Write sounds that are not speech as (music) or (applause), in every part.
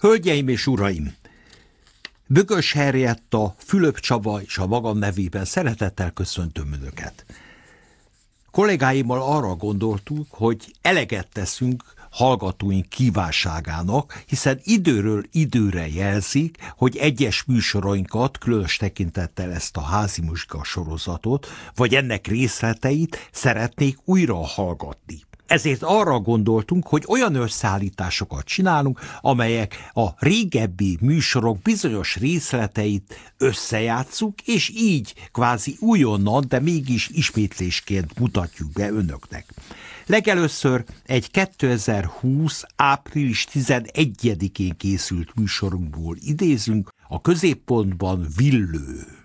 Hölgyeim és uraim! Bögös Herjetta, Fülöp Csaba és a magam nevében szeretettel köszöntöm Önöket. Kollégáimmal arra gondoltuk, hogy eleget teszünk hallgatóink kívánságának, hiszen időről időre jelzik, hogy egyes műsorainkat, különös tekintettel ezt a házi muzsika sorozatot, vagy ennek részleteit szeretnék újra hallgatni. Ezért arra gondoltunk, hogy olyan összeállításokat csinálunk, amelyek a régebbi műsorok bizonyos részleteit összejátszuk, és így kvázi újonnan, de mégis ismétlésként mutatjuk be önöknek. Legelőször egy 2020. április 11-én készült műsorunkból idézünk, a középpontban Villő.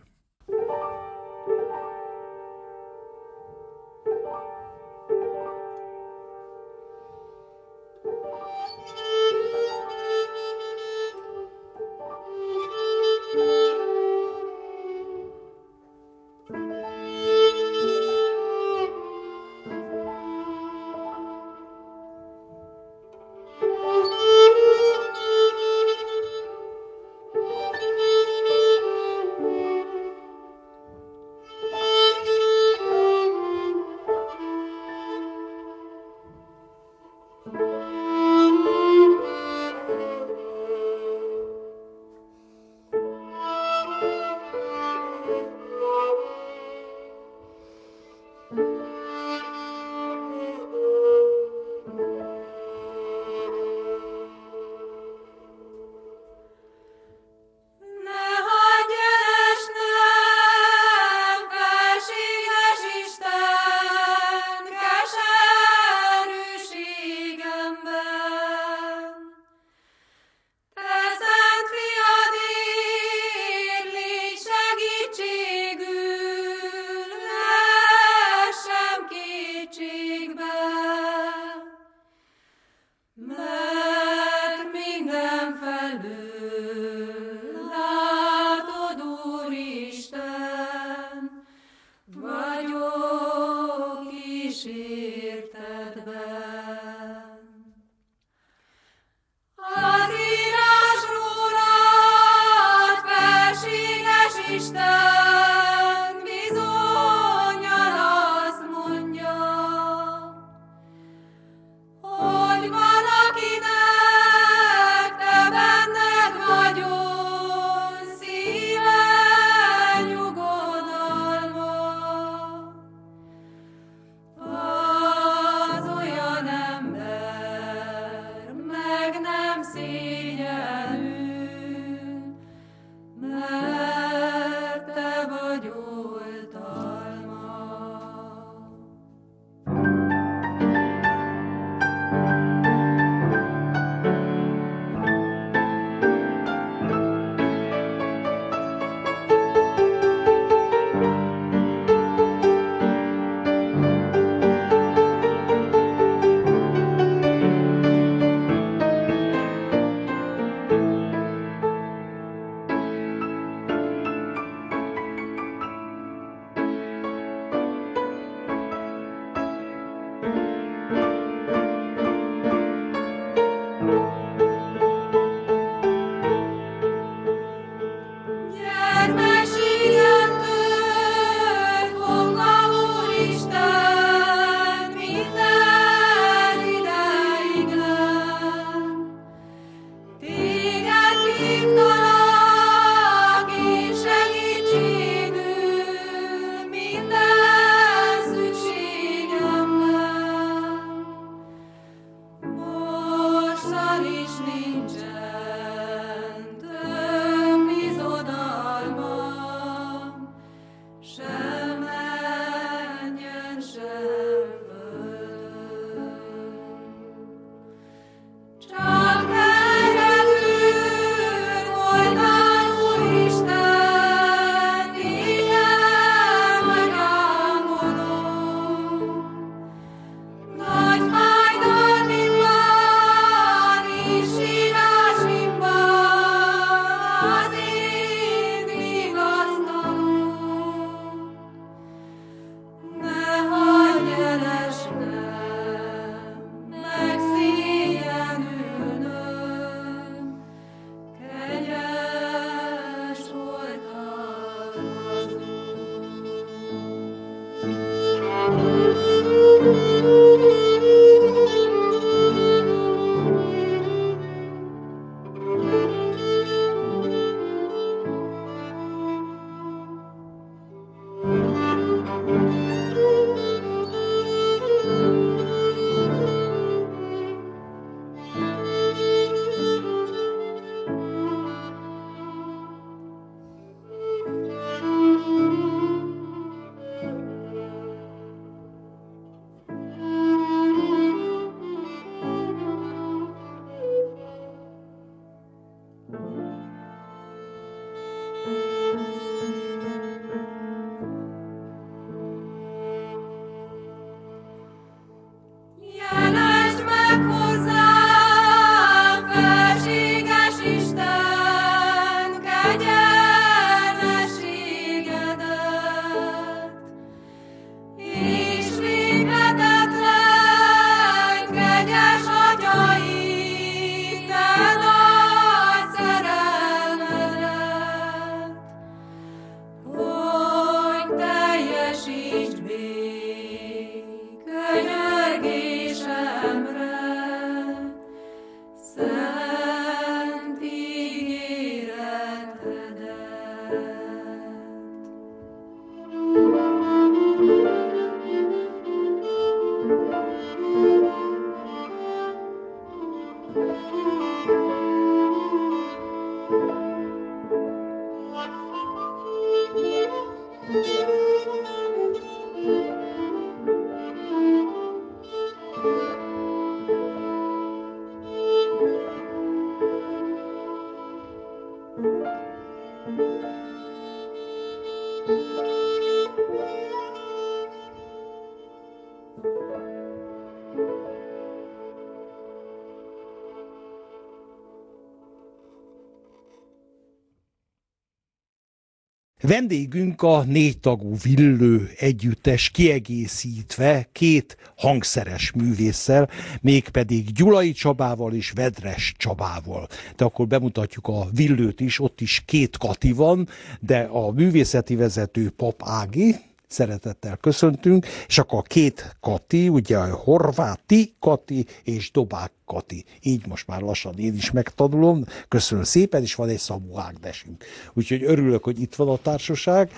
Vendégünk a négytagú Villő együttes kiegészítve két hangszeres művésszel, mégpedig Gyulai Csabával és Vedres Csabával. De akkor bemutatjuk a Villőt is, ott is két Kati van, de a művészeti vezető Pap Ági, szeretettel köszöntünk, és akkor a két Kati, ugye a Horváti Kati és Dobák Kati. Így most már lassan én is megtanulom. Köszönöm szépen, és van egy Szabó Ágnesünk. Úgyhogy örülök, hogy itt van a társaság.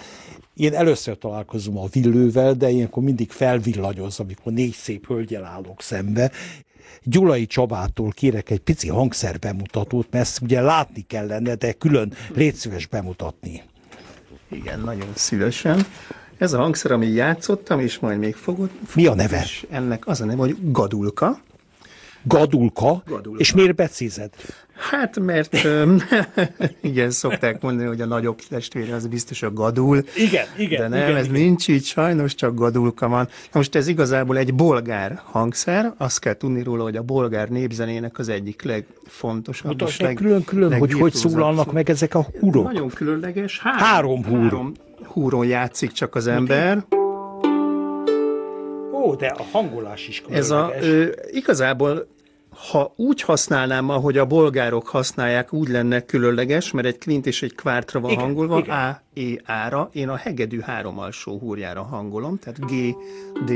Én először találkozom a villővel, de ilyenkor mindig felvillanyoz, amikor négy szép hölgyel állok szembe. Gyulai Csabától kérek egy pici hangszerbemutatót, mert ezt ugye látni kellene, de külön légy szíves bemutatni. Igen, nagyon szívesen. Ez a hangszer, ami játszottam, és majd még fogod. Mi a neve? ennek az a neve, hogy gadulka. Gadulka? Gadulka. És miért becézed? Hát, mert (laughs) igen, szokták mondani, hogy a nagyobb testvére az biztos a gadul. Igen, igen. De nem, igen, ez igen. nincs így, sajnos csak gadulka van. Na most ez igazából egy bolgár hangszer, azt kell tudni róla, hogy a bolgár népzenének az egyik legfontosabb. Mutasd meg külön-külön, hogy hogy szólalnak meg ezek a húrok. Nagyon különleges. Három, három húr. Három húron játszik csak az ember. Ó, de a hangolás is különleges. Ez a, ö, igazából ha úgy használnám, ahogy a bolgárok használják, úgy lenne különleges, mert egy kvint és egy kvártra van igen, hangolva, igen. A, E, A-ra. Én a hegedű három alsó húrjára hangolom, tehát G, D,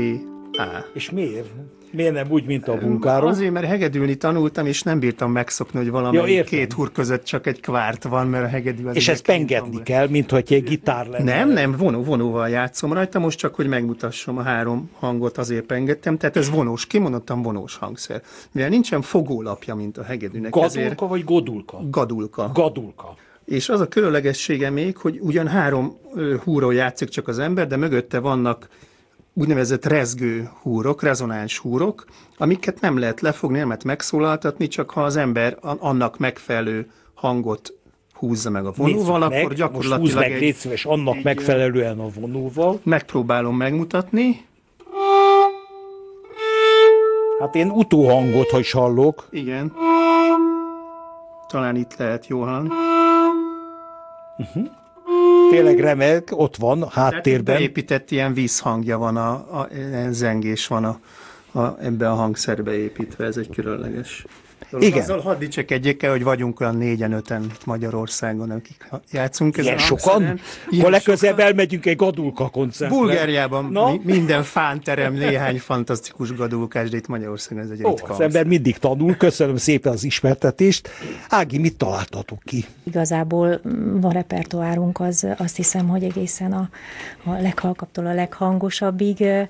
A. És miért? Miért nem úgy, mint a bulgárok? Azért, mert hegedülni tanultam, és nem bírtam megszokni, hogy valami Ja, értem. két húr között csak egy kvárt van, mert a hegedű az És ezt pengetni hangol. kell, mint hogy egy gitár lenne. Nem, nem, vonó, vonóval játszom rajta, most csak, hogy megmutassam a három hangot, azért pengettem, tehát ez vonós, kimondottan vonós hangszer. Mivel nincsen fogólapja, mint a hegedűnek, ezért Gadulka vagy godulka? gadulka. Gadulka. És az a különlegessége még, hogy ugyan három húról játszik csak az ember, de mögötte vannak úgynevezett rezgő húrok, rezonáns húrok, amiket nem lehet lefogni, nem lehet megszólaltatni, csak ha az ember annak megfelelő hangot húzza meg a vonóval, Nézzük akkor meg, most gyakorlatilag húzd meg, egy, légy szíves, annak egy, megfelelően a vonóval. megpróbálom megmutatni. Hát én utóhangot, ha is hallok. Igen. Talán itt lehet jó hallani. Tényleg remek, ott van, a háttérben. beépített ilyen vízhangja van, a, a, ilyen zengés van a, a, ebbe a hangszerbe építve, ez egy különleges. Dolog. Igen. Azzal hadd dicsekedjek el, hogy vagyunk olyan négyen, öten itt Magyarországon, akik játszunk Ilyen sokan? legközelebb sokan. elmegyünk egy gadulka koncertre. Bulgáriában Na? mi, minden fánterem, néhány fantasztikus gadulkás, de itt Magyarországon ez egy Ó, ritka az ember mindig tanul. Köszönöm szépen az ismertetést. Ági, mit találtatok ki? Igazából mm, a repertoárunk az azt hiszem, hogy egészen a, a leghalkabbtól a leghangosabbig ö,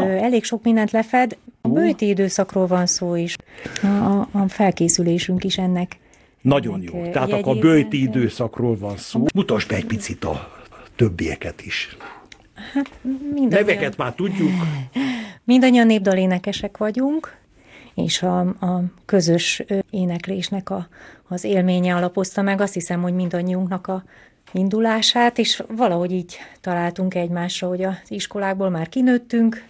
elég sok mindent lefed. A bőti időszakról van szó is. A, a, a felkészülésünk is ennek. Nagyon ennek, jó. ö, Tehát akkor a bőti időszakról van szó. Mutasd be egy picit a többieket is. Mindannyian, Neveket már tudjuk. mindannyian népdalénekesek vagyunk, és a, a közös éneklésnek a, az élménye alapozta meg azt hiszem, hogy mindannyiunknak a indulását, és valahogy így találtunk egymásra, hogy az iskolákból már kinőttünk,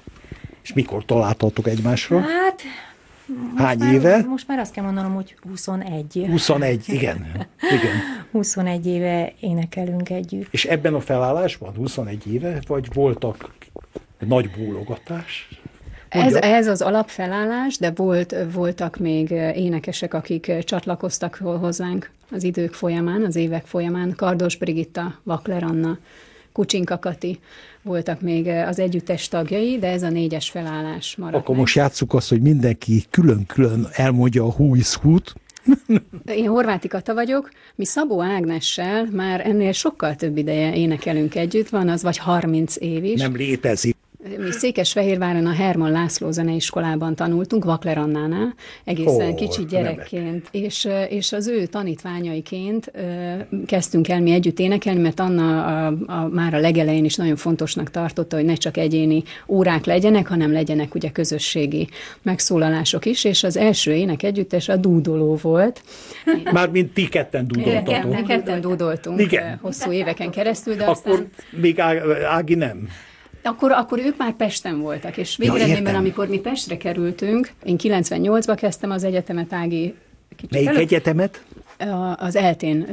És mikor találtatok egymásra? Hát, Hány már, éve? Most már azt kell mondanom, hogy 21. 21, igen. igen. 21 éve énekelünk együtt. És ebben a felállásban 21 éve, vagy voltak nagy bólogatás? Ez, ez az alapfelállás, de volt, voltak még énekesek, akik csatlakoztak hozzánk az idők folyamán, az évek folyamán. Kardos Brigitta, Vakler Anna, Kucsinka Kati voltak még az együttes tagjai, de ez a négyes felállás maradt Akkor meg. most játsszuk azt, hogy mindenki külön-külön elmondja a who is who-t. (laughs) Én Horváti Kata vagyok, mi Szabó Ágnessel már ennél sokkal több ideje énekelünk együtt, van az vagy 30 év is. Nem létezik. Mi Székesfehérváron a Herman László zeneiskolában tanultunk, Vakler Annánál, egészen oh, kicsi gyerekként, és, és az ő tanítványaiként kezdtünk el mi együtt énekelni, mert Anna a, a, már a legelején is nagyon fontosnak tartotta, hogy ne csak egyéni órák legyenek, hanem legyenek ugye közösségi megszólalások is, és az első ének együttes a dúdoló volt. Mármint ti ketten dúdoltatok. Ketten, ketten dúdoltunk Igen. hosszú éveken keresztül, de Akkor aztán... még Ági nem. Akkor, akkor ők már Pesten voltak, és Ja, végeredményben, értem. amikor mi Pestre kerültünk, én 98-ba kezdtem az egyetemet, Ági kicsit Melyik előbb, egyetemet? az eltén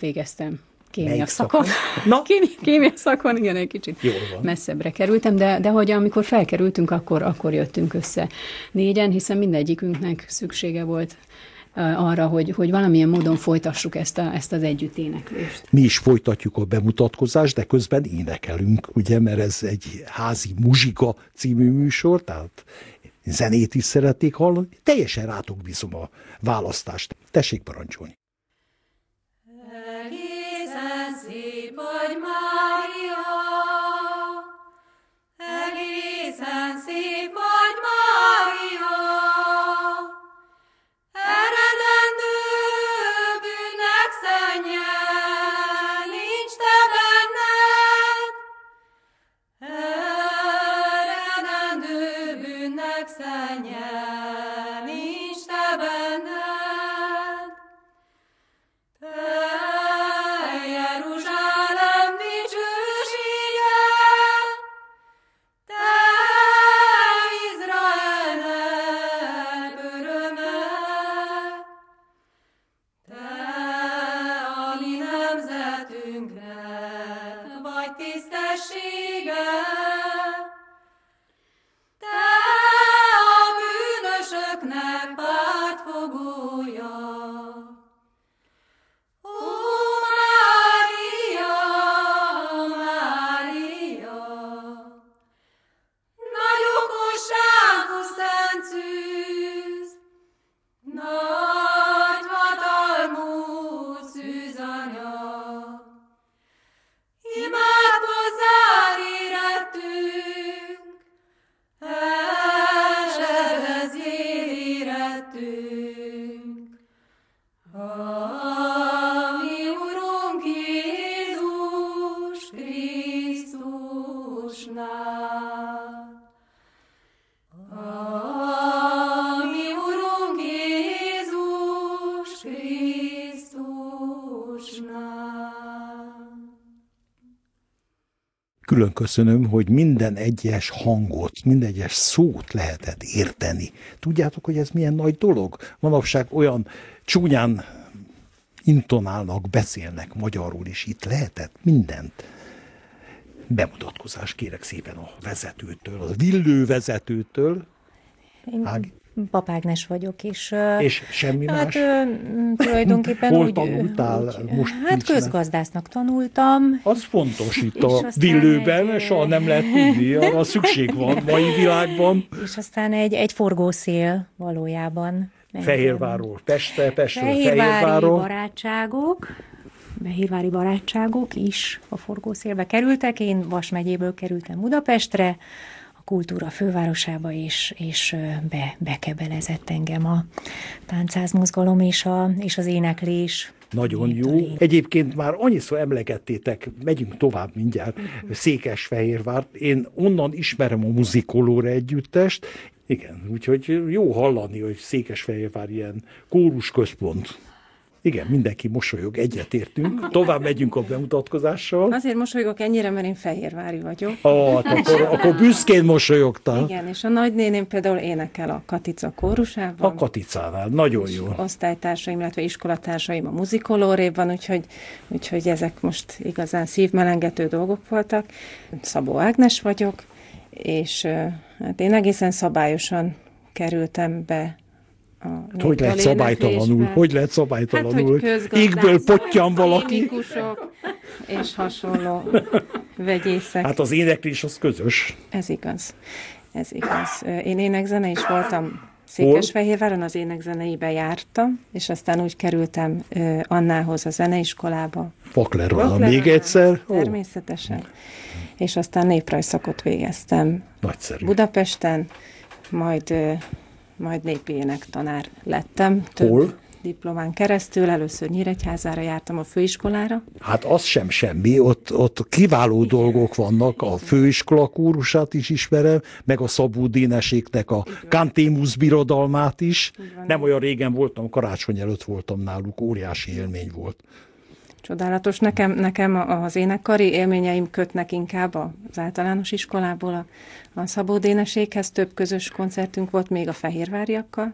végeztem. kémia szakon. (laughs) Na? Kémia, kémia szakon, igen, egy kicsit Jól van. messzebbre kerültem, de, de hogy amikor felkerültünk, akkor, akkor jöttünk össze négyen, hiszen mindegyikünknek szüksége volt arra, hogy, hogy valamilyen módon folytassuk ezt, a, ezt az együtténeklést. Mi is folytatjuk a bemutatkozást, de közben énekelünk, ugye, mert ez egy házi muzsika című műsor, tehát zenét is szeretnék hallani. Teljesen rátok bízom a választást. Tessék parancsolni. Egészen szép vagy Mária, egészen szép vagy külön köszönöm, hogy minden egyes hangot, minden egyes szót lehetett érteni. Tudjátok, hogy ez milyen nagy dolog? Manapság olyan csúnyán intonálnak, beszélnek magyarul is. Itt lehetett mindent. Bemutatkozás kérek szépen a vezetőtől, a villő vezetőtől. Én Ági. Papágnes vagyok, és... És semmi hát, más? tulajdonképpen Hol úgy... tanultál úgy, most? Hát közgazdásznak tanultam. Az fontos itt a dillőben, egy... soha nem lehet tudni, arra szükség van mai világban. És aztán egy, egy forgószél valójában. Fehérvárról Pestre, Pestről Fehérvári Fehérvárról. barátságok, Behírvári barátságok is a forgószélbe kerültek. Én Vas megyéből kerültem Budapestre, a kultúra fővárosába, és, és be, bekebelezett engem a táncázmozgalom és, a, és az éneklés. Nagyon jó. Egyébként már annyiszor emlegettétek, megyünk tovább mindjárt, Székesfehérvárt. Én onnan ismerem a muzikolóra együttest. Igen, úgyhogy jó hallani, hogy Székesfehérvár ilyen kórus központ. Igen, mindenki mosolyog, egyetértünk. Tovább megyünk a bemutatkozással. Azért mosolyogok ennyire, mert én fehérvári vagyok. Ah, akkor, akkor büszkén mosolyogtál. Igen, és a nagynéném például énekel a Katica kórusában. A Katicánál, nagyon jó. Osztálytársaim, illetve iskolatársaim a muzikolóréban, úgyhogy, úgyhogy ezek most igazán szívmelengető dolgok voltak. Szabó Ágnes vagyok, és hát én egészen szabályosan kerültem be a hogy lehet szabálytalanul? Hogy lehet szabálytalanul? Hát, hogy Égből pottyan valaki. és hasonló vegyészek. Hát az éneklés az közös. Ez igaz. Ez igaz. Én énekzene is voltam Székesfehérváron, az énekzeneibe jártam, és aztán úgy kerültem Annához a zeneiskolába. Fakleron, még egyszer? Természetesen. Oh. És aztán néprajszakot végeztem Nagyszerű. Budapesten, majd majd népi tanár lettem. Több Hol? diplomán keresztül, először Nyíregyházára jártam a főiskolára. Hát az sem semmi, ott, ott kiváló dolgok vannak, a főiskola kórusát is ismerem, meg a Szabó Déneséknek a Kantémusz birodalmát is. Nem olyan régen voltam, karácsony előtt voltam náluk, óriási élmény volt. Csodálatos. Nekem, nekem az énekkari élményeim kötnek inkább az általános iskolából a, a Szabó Déneséghez. Több közös koncertünk volt még a fehérváriakkal,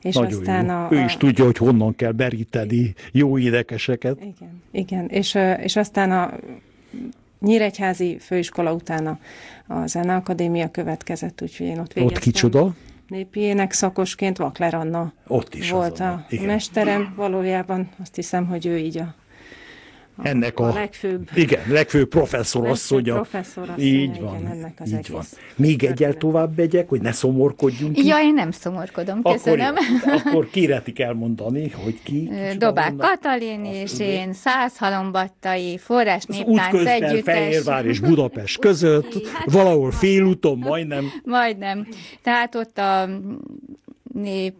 És Nagyon aztán jó. A, a... Ő is tudja, hogy honnan kell beríteni jó énekeseket. Igen, igen. És, és aztán a Nyíregyházi főiskola utána a Zeneakadémia következett, úgyhogy én ott végeztem. Ott kicsoda? Népi ének szakosként Vakler Anna ott is volt a, a mesterem. Valójában azt hiszem, hogy ő így a ennek a, a legfőbb, igen, legfőbb professzorasszonya. Professzor így van, igen, ennek az így van. Még egyel tovább megyek, hogy ne szomorkodjunk ki. Ja, én nem szomorkodom, köszönöm. Akkor, akkor kiretik elmondani, hogy ki. Dobák Katalin és én, Százhalombattai, Forrás Néptánc Együttes. Fehérvár és (laughs) Budapest között, hát, valahol félúton, majdnem. Majdnem. Tehát ott a nép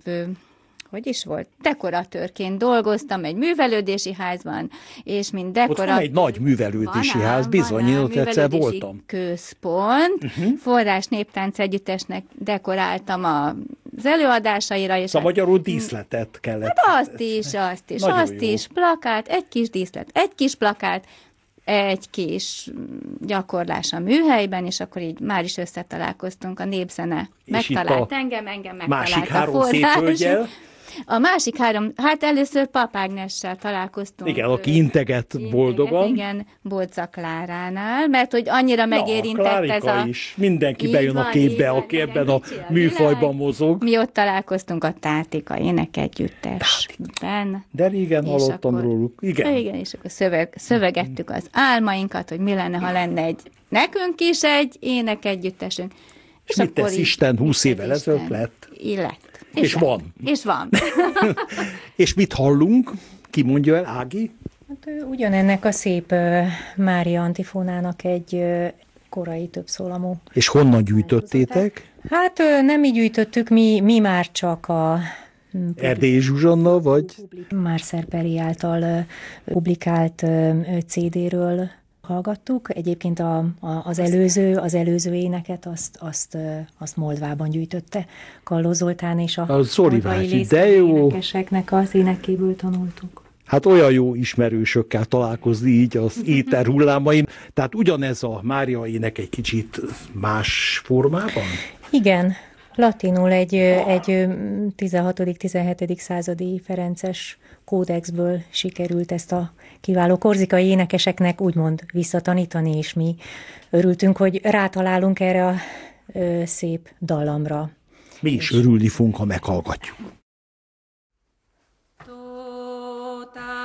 hogy is volt, dekoratőrként dolgoztam egy művelődési házban, és mint dekoratőr... Ott van egy nagy művelődési van, ház, bizony, én ott egyszer voltam. központ, uh-huh. forrás néptánc együttesnek dekoráltam a az előadásaira. És szóval magyarul díszletet kellett. Hát azt is, azt is, Nagyon azt jó. is, plakát, egy kis díszlet, egy kis plakát, egy kis gyakorlás a műhelyben, és akkor így már is összetalálkoztunk a népzene. Megtalált engem, engem megtalált másik a három forrás. A másik három, hát először Papágnessel találkoztunk. Igen, aki integet boldogan. Igen, Bolca Kláránál, mert hogy annyira megérintett Na, ez a... is. Mindenki így bejön van, a képbe, van, aki ebben a műfajban mozog. Mi ott találkoztunk a Tártika énekegyüttesben. De régen hallottam akkor, róluk. Igen. Igen, és akkor szöveg, szövegettük az álmainkat, hogy mi lenne, ha lenne egy nekünk is egy énekegyüttesünk. És, és mit tesz Isten 20 évvel ezelőtt lett? Lett. És, és van. És van. (laughs) és mit hallunk? Ki mondja el, Ági? Hát, ugyanennek a szép uh, Mária Antifónának egy uh, korai többszólamú. És honnan gyűjtöttétek? Hát uh, nem így gyűjtöttük, mi, mi már csak a Erdélyi Zsuzsanna, vagy? Már Szerperi által publikált CD-ről hallgattuk. Egyébként a, a, az, előző, az előző éneket azt, azt, azt Moldvában gyűjtötte Kalló Zoltán, és a, a Szorivás, de jó. énekeseknek az énekéből tanultuk. Hát olyan jó ismerősökkel találkozni így az éter hullámain. Tehát ugyanez a Mária ének egy kicsit más formában? Igen, latinul egy, egy 16.-17. századi Ferences kódexből sikerült ezt a kiváló korzikai énekeseknek úgymond visszatanítani, és mi örültünk, hogy rátalálunk erre a ö, szép dallamra. Mi is örülni fogunk, ha meghallgatjuk. Tota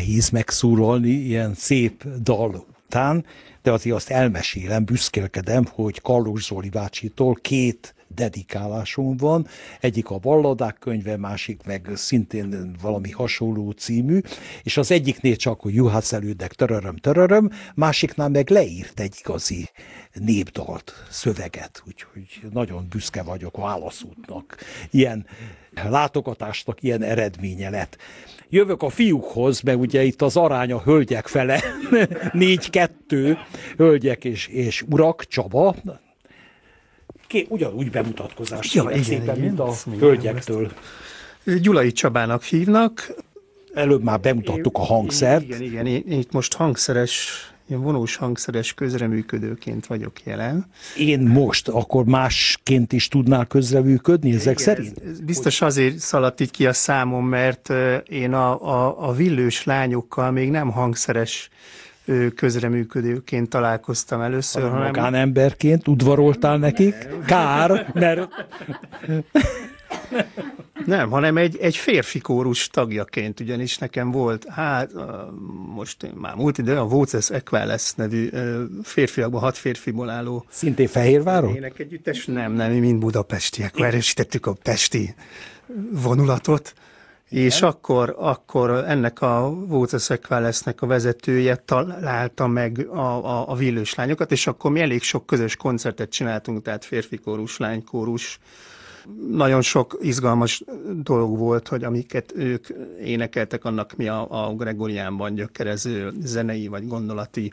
nehéz megszólalni ilyen szép dal után, de azért azt elmesélem, büszkélkedem, hogy Karlós Zoli bácsitól két dedikálásom van, egyik a balladák könyve, másik meg szintén valami hasonló című, és az egyiknél csak, hogy juhász elődek, töröröm, töröröm, másiknál meg leírt egy igazi népdalt, szöveget, úgyhogy nagyon büszke vagyok válaszútnak. Ilyen látogatásnak ilyen eredménye lett. Jövök a fiúkhoz, mert ugye itt az arány a hölgyek fele, (laughs) négy-kettő, hölgyek és, és urak, Csaba, Ké, ugyanúgy bemutatkozást ja, igen, szépen, igen, mint a hölgyektől. Gyulai Csabának hívnak. Előbb már bemutattuk a hangszert. Igen, igen, én itt most hangszeres én vonós hangszeres közreműködőként vagyok jelen. Én most akkor másként is tudnál közreműködni ezek Igen, szerint? Ez, ez biztos azért szaladt így ki a számom, mert én a, a, a villős lányokkal még nem hangszeres közreműködőként találkoztam először. Hanem, magánemberként udvaroltál nekik? Kár, mert... Nem, hanem egy, egy férfi kórus tagjaként, ugyanis nekem volt, hát most már múlt idő, a Voces Equales nevű férfiakban, hat férfiból álló. Szintén Fehérváron? Ének együttes? Nem, nem, mi mind budapestiek. Erősítettük a pesti vonulatot. És akkor, akkor ennek a Vóces Equalesnek a vezetője találta meg a, a, a villős lányokat, és akkor mi elég sok közös koncertet csináltunk, tehát férfi kórus, lánykórus, nagyon sok izgalmas dolog volt, hogy amiket ők énekeltek, annak mi a, a Gregoriánban gyökerező zenei vagy gondolati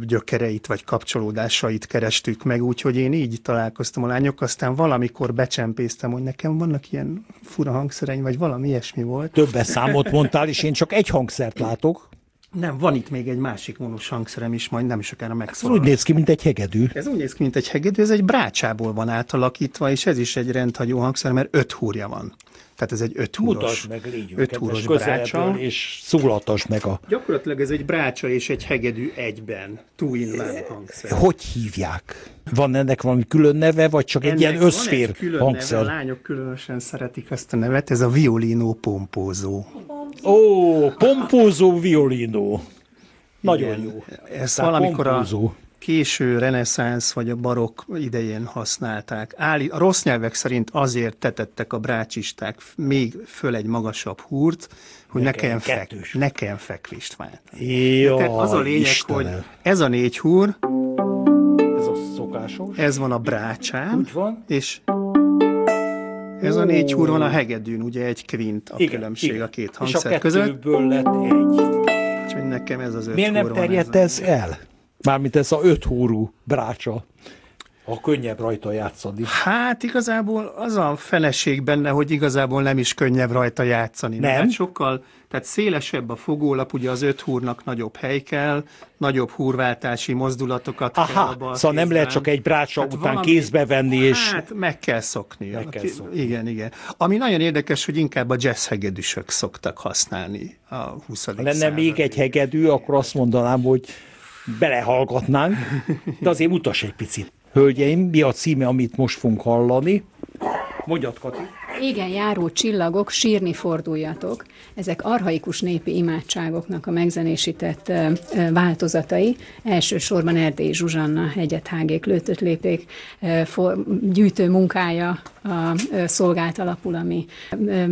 gyökereit vagy kapcsolódásait kerestük meg, úgyhogy én így találkoztam a lányok, aztán valamikor becsempésztem, hogy nekem vannak ilyen fura hangszereim, vagy valami ilyesmi volt. Többes számot mondtál, és én csak egy hangszert látok. Nem, van itt még egy másik vonós hangszerem is, majd nem sokára megszólal. Ez úgy néz ki, mint egy hegedű. Ez úgy néz ki, mint egy hegedű, ez egy brácsából van átalakítva, és ez is egy rendhagyó hangszer, mert öt húrja van. Tehát ez egy öt húros, Mutasd meg, légy öt húros brácsa. És szólatos meg a... Gyakorlatilag ez egy brácsa és egy hegedű egyben. Two in one hangszer. Hogy hívják? Van ennek valami külön neve, vagy csak ennek egy ilyen összfér egy külön hangszer? Neve, a lányok különösen szeretik azt a nevet, ez a violino pompózó. Ó, pompózó violino. Nagyon Igen, jó. Ez valamikor pompózó. a késő reneszánsz vagy a barokk idején használták. Áli, a rossz nyelvek szerint azért tetettek a brácsisták még föl egy magasabb húrt, hogy nekem, fek, nekem fekvést vált. Jaj, az a lényeg, Istenem. hogy ez a négy húr, ez a szokásos, ez van a brácsán, Úgy van. és ez a négy húr van a hegedűn, ugye egy kvint a igen, különbség igen. a két hangszer és a között. lett egy. Úgyhogy nekem ez az öt Miért nem terjedt ez, ez el? Mármint ez a öt húrú brácsa. A könnyebb rajta játszani. Hát igazából az a feleség benne, hogy igazából nem is könnyebb rajta játszani. Nem? Hát sokkal, tehát szélesebb a fogólap, ugye az öt húrnak nagyobb hely kell, nagyobb húrváltási mozdulatokat Aha, kell abba szóval nem lehet csak egy brácsa hát után valami, kézbe venni, és... Hát meg kell szokni. Meg kell szokni. Igen, igen. Ami nagyon érdekes, hogy inkább a jazz hegedűsök szoktak használni a 20. Ha lenne még egy hegedű, akkor azt mondanám, hogy belehallgatnánk, de azért mutas egy picit. Hölgyeim, mi a címe, amit most fogunk hallani? Mondjad, Kati. Igen, járó csillagok, sírni forduljatok. Ezek arhaikus népi imádságoknak a megzenésített változatai. Elsősorban Erdély Zsuzsanna, Hegyet Hágék, Lőtött Lépék gyűjtő munkája a szolgált alapul, ami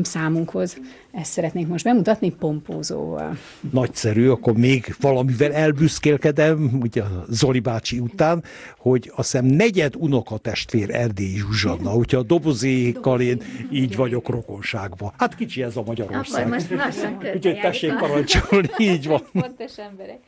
számunkhoz ezt szeretnénk most bemutatni pompózóval. Nagyszerű, akkor még valamivel elbüszkélkedem, ugye Zoli bácsi után, hogy azt hiszem negyed unokatestvér Erdély Zsuzsanna, úgyhogy a dobozékkal én így vagyok rokonságban. Hát kicsi ez a Magyarország. Akkor most lassan Úgyhogy tessék parancsolni, így van. Fontos emberek.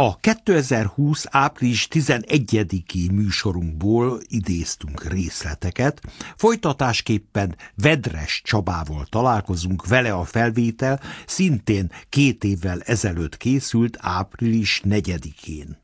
A 2020. április 11-i műsorunkból idéztünk részleteket, folytatásképpen Vedres Csabával találkozunk, vele a felvétel szintén két évvel ezelőtt készült április 4-én.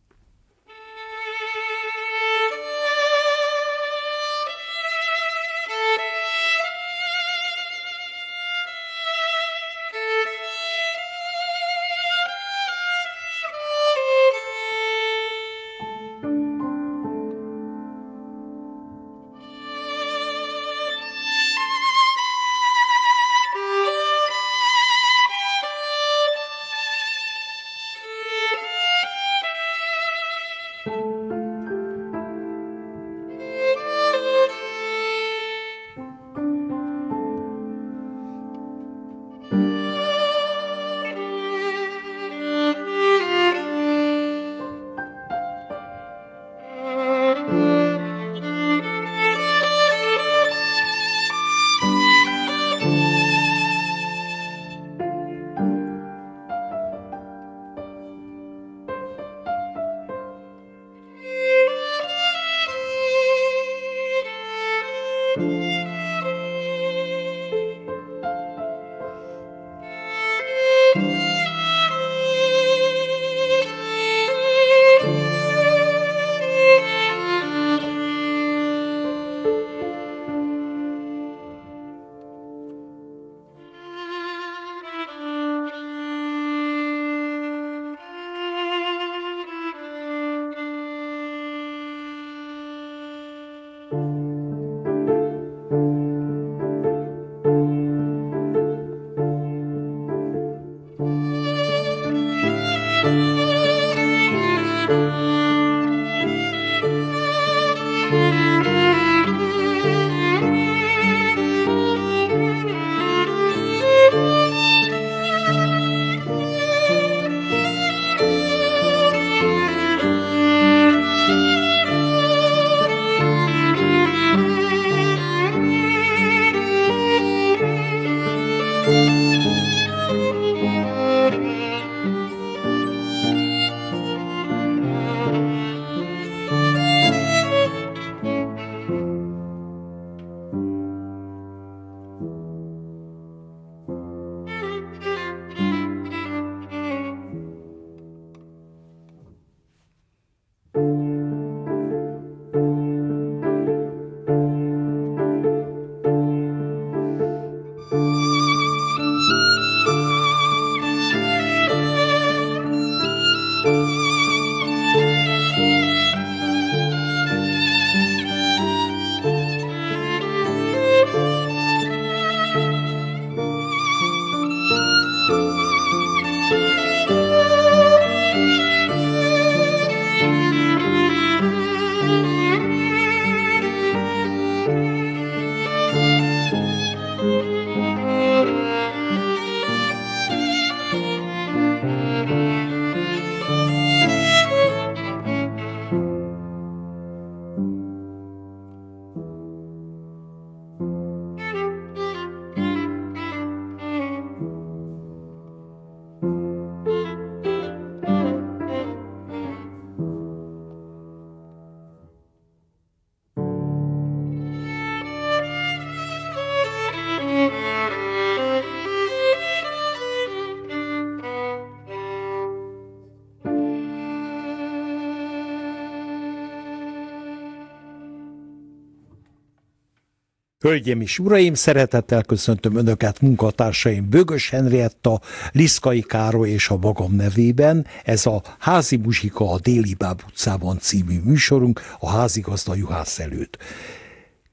Hölgyeim és uraim, szeretettel köszöntöm Önöket munkatársaim Bögös Henrietta, Liszkai Károly és a magam nevében. Ez a Házi Muzsika a Déli Báb utcában című műsorunk a házigazda juhász előtt.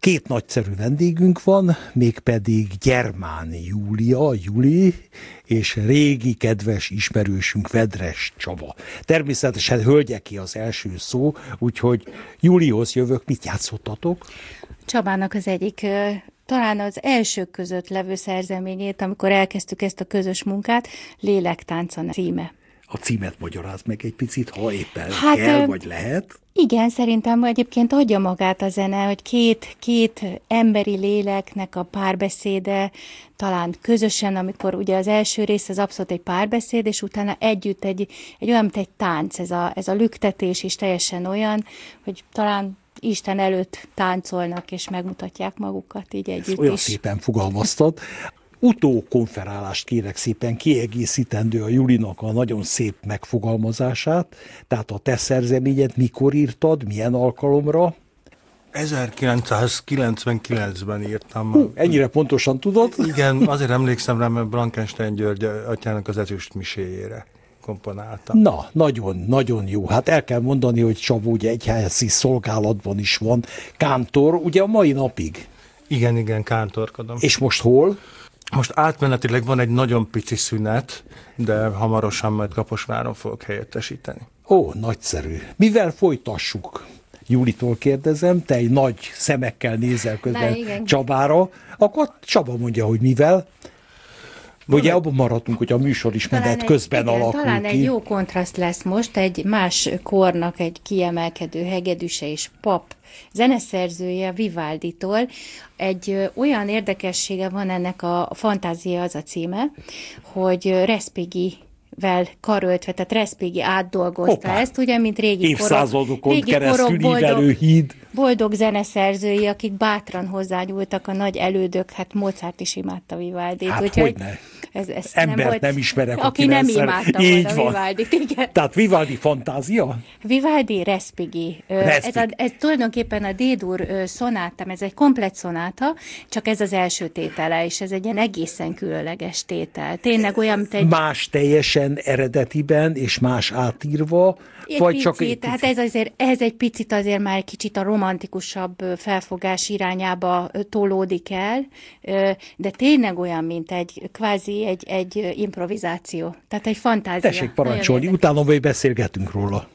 Két nagyszerű vendégünk van, mégpedig Gyermán Júlia, Juli, és régi kedves ismerősünk Vedres Csaba. Természetesen hölgyeké az első szó, úgyhogy Júlihoz jövök, mit játszottatok? Csabának az egyik talán az elsők között levő szerzeményét, amikor elkezdtük ezt a közös munkát, Lélektánca címe. A címet magyaráz meg egy picit, ha éppen hát, kell, vagy lehet. Igen, szerintem egyébként adja magát a zene, hogy két, két emberi léleknek a párbeszéde, talán közösen, amikor ugye az első rész az abszolút egy párbeszéd, és utána együtt egy, egy olyan, mint egy tánc, ez a, ez a lüktetés is teljesen olyan, hogy talán Isten előtt táncolnak, és megmutatják magukat így együtt Olyan is. szépen fogalmaztad. Utókonferálást kérek szépen kiegészítendő a Julinak a nagyon szép megfogalmazását. Tehát a te szerzeményed mikor írtad, milyen alkalomra? 1999-ben írtam. Hú, ennyire pontosan tudod? Igen, azért emlékszem rá, mert Blankenstein György atyának az ezüst miséjére komponáltam. Na, nagyon, nagyon jó. Hát el kell mondani, hogy Csabó ugye egyházi szolgálatban is van. Kántor, ugye a mai napig. Igen, igen, kántorkodom. És most hol? Most átmenetileg van egy nagyon pici szünet, de hamarosan majd Kaposváron fogok helyettesíteni. Ó, nagyszerű. Mivel folytassuk? Júlitól kérdezem, te egy nagy szemekkel nézel közben Na, Csabára, akkor Csaba mondja, hogy mivel. Ugye abban maradtunk, hogy a műsor is menet közben igen, alakul Talán ki. egy jó kontraszt lesz most, egy más kornak egy kiemelkedő hegedűse és pap zeneszerzője Vivaldi-tól. Egy ö, olyan érdekessége van ennek a, fantázia az a címe, hogy Respighi vel karöltve, tehát Respighi átdolgozta Hoppá. ezt, ugye, mint régi Évszázadokon korok, régi keresztül ívelő híd. Boldog zeneszerzői, akik bátran hozzányúltak a nagy elődök, hát Mozart is imádta Vivaldit. Hát úgyhogy hogyne. Ez, ez Embert nem, volt, nem ismerek, aki aki nem imádta Így volna. Vivaldit, igen. Tehát Vivaldi fantázia? Vivaldi Respighi. Ez, a, ez tulajdonképpen a D-dur ö, szonátam, ez egy komplet szonáta, csak ez az első tétele, és ez egy ilyen egészen különleges tétel. Tényleg olyan, mint egy... Más teljesen eredetiben, és más átírva, Egy vagy picit, csak egy tehát ez azért, ez egy picit azért már kicsit a romantikusabb felfogás irányába tolódik el, de tényleg olyan, mint egy kvázi egy, egy improvizáció. Tehát egy fantázia. Tessék parancsolni, utána majd beszélgetünk róla.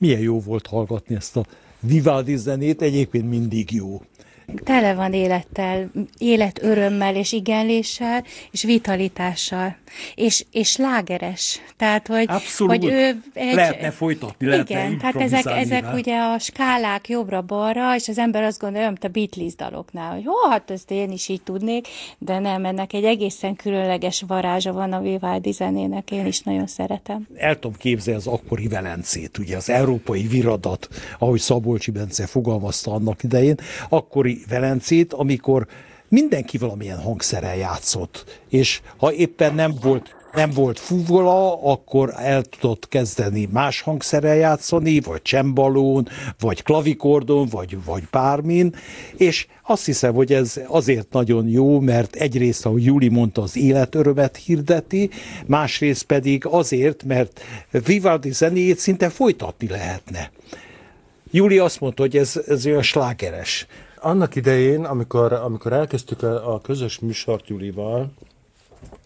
Milyen jó volt hallgatni ezt a Vivaldi zenét, egyébként mindig jó tele van élettel, életörömmel és igenléssel, és vitalitással, és, és lágeres. Tehát, hogy, Abszolút. hogy ő egy... Lehetne folytatni, lehetne Igen, tehát ezek, ezek ugye a skálák jobbra-balra, és az ember azt gondolja, mint a Beatles daloknál, hogy hó, hát ezt én is így tudnék, de nem, ennek egy egészen különleges varázsa van a Vivaldi zenének, én is nagyon szeretem. El tudom képzelni az akkori Velencét, ugye az európai viradat, ahogy Szabolcsi Bence fogalmazta annak idején, akkori Velencét, amikor mindenki valamilyen hangszerrel játszott, és ha éppen nem volt nem volt fuvola, akkor el tudott kezdeni más hangszerrel játszani, vagy csembalón, vagy klavikordon, vagy, vagy bármin, és azt hiszem, hogy ez azért nagyon jó, mert egyrészt, ahogy Júli mondta, az életörömet hirdeti, másrészt pedig azért, mert Vivaldi zenéjét szinte folytatni lehetne. Júli azt mondta, hogy ez, ez olyan slágeres annak idején, amikor, amikor elkezdtük a, a közös műsort Julival,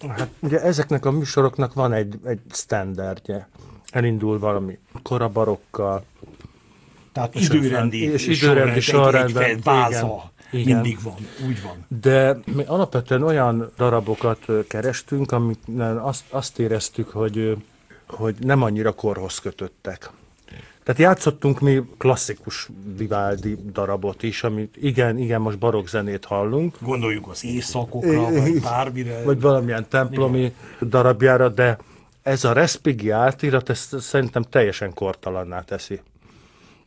hát ugye ezeknek a műsoroknak van egy, egy standardje. Elindul valami korabarokkal. Tehát és időrendi, és időrendi sorrendben. Egy, egy váza. Igen. Mindig van, úgy van. De mi alapvetően olyan darabokat kerestünk, amik azt, azt éreztük, hogy, hogy nem annyira korhoz kötöttek. Tehát játszottunk mi klasszikus Vivaldi darabot is, amit igen, igen, most barokk zenét hallunk. Gondoljuk az éjszakokra, vagy bármire. Vagy valamilyen templomi igen. darabjára, de ez a Respighi átirat, ezt szerintem teljesen kortalanná teszi.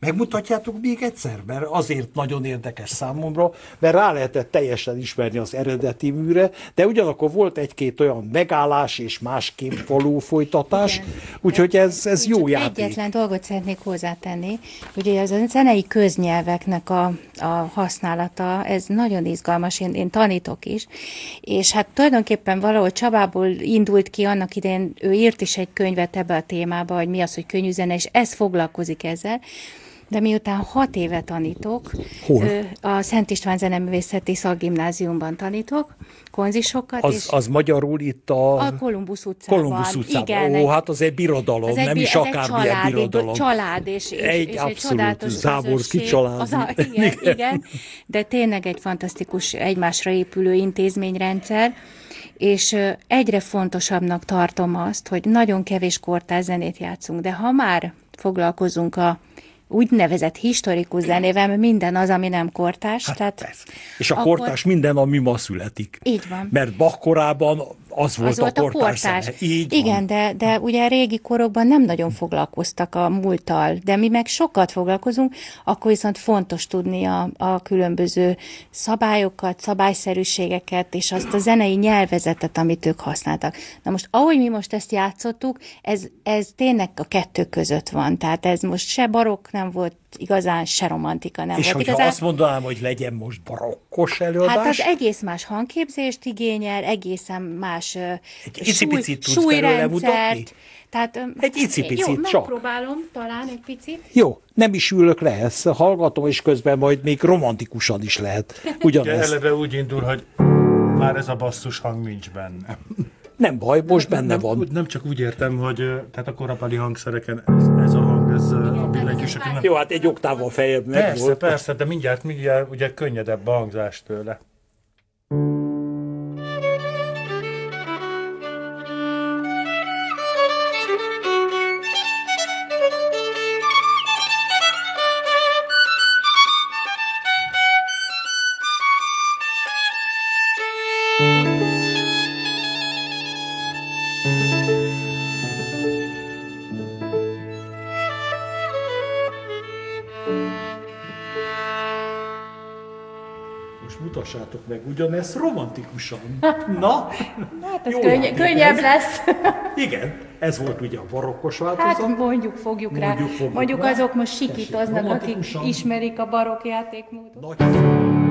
Megmutatjátok még egyszer? Mert azért nagyon érdekes számomra, mert rá lehetett teljesen ismerni az eredeti műre, de ugyanakkor volt egy-két olyan megállás és másképp való folytatás, úgyhogy ez, ez jó Csak játék. Egyetlen dolgot szeretnék hozzátenni, ugye az a zenei köznyelveknek a, a használata, ez nagyon izgalmas, én, én tanítok is, és hát tulajdonképpen valahol Csabából indult ki annak idején, ő írt is egy könyvet ebbe a témába, hogy mi az, hogy könnyű zene, és ez foglalkozik ezzel, de miután hat éve tanítok, Hol? a Szent István Zeneművészeti Szakgimnáziumban tanítok, konzisokat. Az, és az magyarul itt a... A Kolumbusz utcában. Kolumbusz utcában. Igen, Ó, hát az egy birodalom, ez egy, nem is akármilyen család, birodalom. család, és, és, Egy és abszolút egy csodálatos záborszki család. Az a, igen, (laughs) igen. de tényleg egy fantasztikus, egymásra épülő intézményrendszer, és egyre fontosabbnak tartom azt, hogy nagyon kevés kortárs zenét játszunk, de ha már foglalkozunk a úgynevezett historikus zenével, minden az, ami nem kortás. Hát tehát persze. És a akkor... kortás minden, ami ma születik. Így van. Mert Bach korában az volt, az a, volt a kortás. Így Igen, van. de, de ugye régi korokban nem nagyon foglalkoztak a múlttal, de mi meg sokat foglalkozunk, akkor viszont fontos tudni a, a különböző szabályokat, szabályszerűségeket, és azt a zenei nyelvezetet, amit ők használtak. Na most, ahogy mi most ezt játszottuk, ez, ez tényleg a kettő között van. Tehát ez most se barokk nem volt igazán se romantika nem és volt. És igazán... azt mondanám, hogy legyen most barokkos előadás? Hát az egész más hangképzést igényel, egészen más egy súly, súlyrendszert. Tehát, egy icipicit jó, csak. megpróbálom talán egy picit. Jó, nem is ülök le, ezt hallgatom, és közben majd még romantikusan is lehet. Ugyanezt. eleve úgy indul, hogy már ez a basszus hang nincs benne. Nem baj, most benne nem, van. Nem csak úgy értem, hogy tehát a korabeli hangszereken ez, ez a ez a billentyűsökön nem... Jó, hát egy oktávval feljebb meg Persze, volt. persze, de mindjárt, mindjárt ugye könnyedebb a hangzás tőle. Meg ugyanezt romantikusan. Na? Hát ez könny- könnyebb ez. lesz. Igen, ez volt ugye a barokkos változat. Hát mondjuk fogjuk mondjuk rá. Fogjuk mondjuk rá. azok most sikítoznak, akik ismerik a barokk játékmódot. Nagy...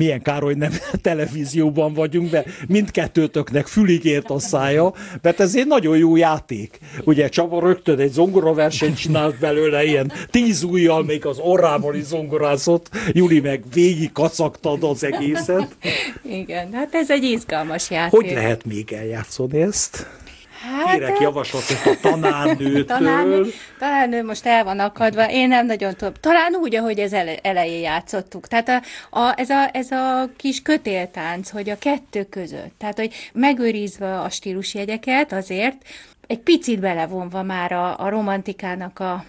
milyen kár, hogy nem (laughs) televízióban vagyunk, de mindkettőtöknek fülig ért a szája, mert ez egy nagyon jó játék. Ugye Csaba rögtön egy zongoraversenyt csinált belőle, ilyen tíz ujjal még az orrával is zongorázott, Juli meg végig kacagtad az egészet. Igen, hát ez egy izgalmas játék. Hogy lehet még eljátszani ezt? Hát, Kérek javaslatot a tanárnőtől. (laughs) Tanárnő, tanárnő most el van akadva, én nem nagyon tudom. Talán úgy, ahogy ez ele, elején játszottuk. Tehát a, a, ez, a, ez a kis kötéltánc, hogy a kettő között, tehát hogy megőrizve a stílusjegyeket azért, egy picit belevonva már a, a romantikának a,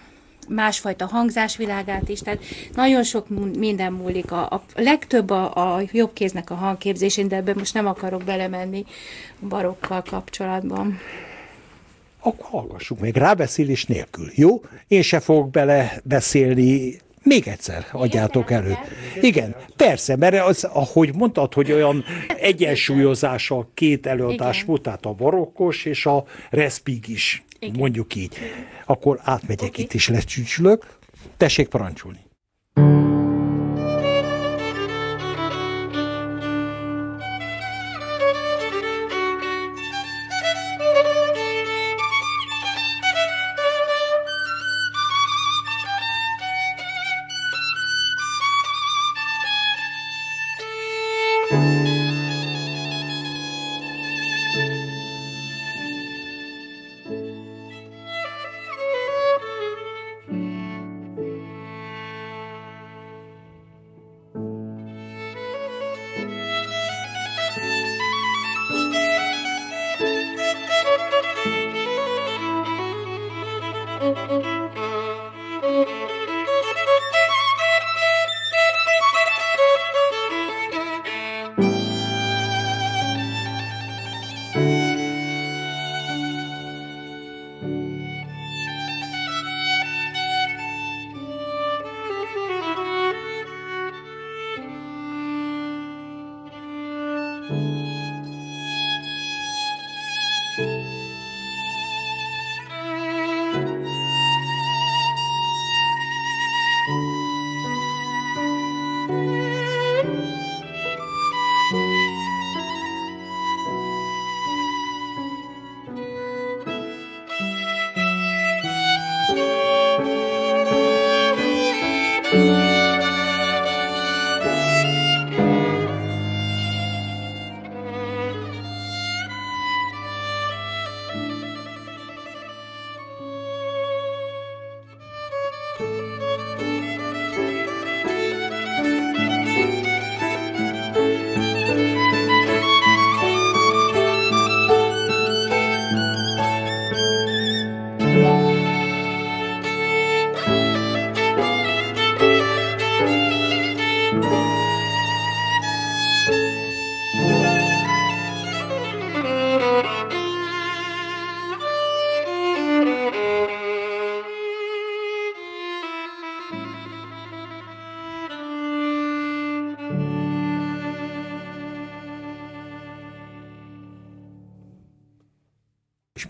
másfajta hangzásvilágát is, tehát nagyon sok minden múlik. A, a legtöbb a, a jobb kéznek a hangképzésén, de ebben most nem akarok belemenni barokkal kapcsolatban. Akkor hallgassuk meg rábeszélés nélkül, jó? Én se fogok bele beszélni még egyszer adjátok elő. Igen, persze, mert az, ahogy mondtad, hogy olyan egyensúlyozása a két előadás volt, tehát a barokkos és a respig is, Igen. mondjuk így. Akkor átmegyek okay. itt is lecsücslök. Tessék parancsolni.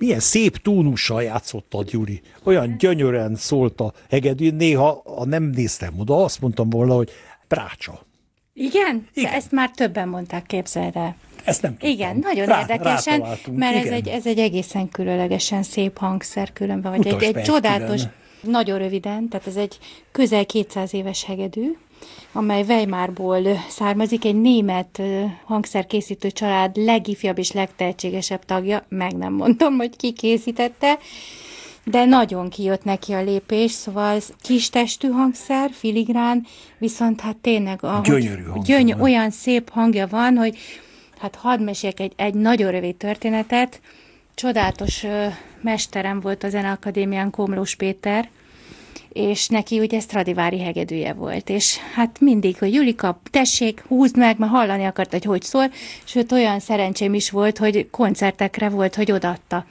Milyen szép tónussal játszottad, Gyuri. Olyan gyönyörűen szólt a hegedű. Néha, ha nem néztem oda, azt mondtam volna, hogy prácsa. Igen? Igen. De ezt már többen mondták, képzeld el. Ezt nem tudtam. Igen, nagyon Rá, érdekesen, mert ez egy, ez egy egészen különlegesen szép hangszer különben, vagy egy, egy csodálatos, nagyon röviden, tehát ez egy közel 200 éves hegedű, amely Weimarból származik, egy német hangszerkészítő család legifjabb és legtehetségesebb tagja, meg nem mondtam, hogy ki készítette, de nagyon kijött neki a lépés, szóval kis testű hangszer, filigrán, viszont hát tényleg ahogy, Gyönyörű gyöny, olyan szép hangja van, hogy hát hadd meséljek egy, egy nagyon rövid történetet. Csodálatos ö, mesterem volt a Zeneakadémián Komlós Péter, és neki ugye Stradivári hegedűje volt, és hát mindig, hogy Julika, tessék, húzd meg, mert hallani akart, hogy hogy szól, sőt olyan szerencsém is volt, hogy koncertekre volt, hogy odatta.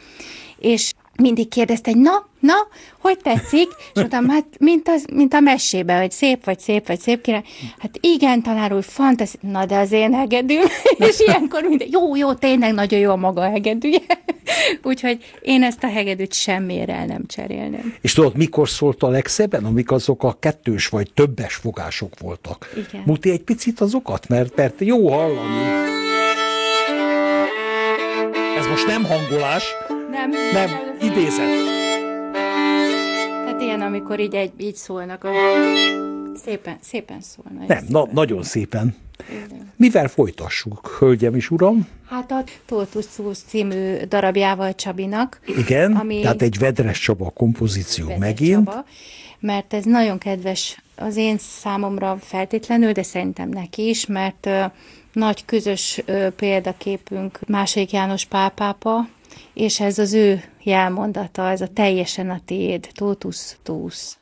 És mindig kérdezte, hogy na, na, hogy tetszik? És mondtam, hát mint, az, mint a mesébe, hogy szép vagy szép vagy szép kéne. Hát igen, tanár úr, fantasztikus. Na, de az én hegedűm. (laughs) és ilyenkor minden, jó, jó, tényleg nagyon jó a maga hegedűje. (laughs) Úgyhogy én ezt a hegedűt semmire el nem cserélném. És tudod, mikor szólt a legszebben, amik azok a kettős vagy többes fogások voltak? Igen. Muti egy picit azokat, mert, mert jó hallani. Ez most nem hangolás, Nem, nem, idézet. Tehát ilyen, amikor így, egy, így szólnak. Szépen, szépen szólnak. Nem, na, nagyon szépen. Mivel folytassuk, hölgyem és uram? Hát a Tótusz című darabjával Csabinak. Igen, Ami- tehát egy Vedres Csaba kompozíció Vezet megint. Csaba, mert ez nagyon kedves az én számomra feltétlenül, de szerintem neki is, mert ö, nagy közös ö, példaképünk második János Pálpápa, és ez az ő jelmondata, ez a teljesen a tiéd, totus tuus.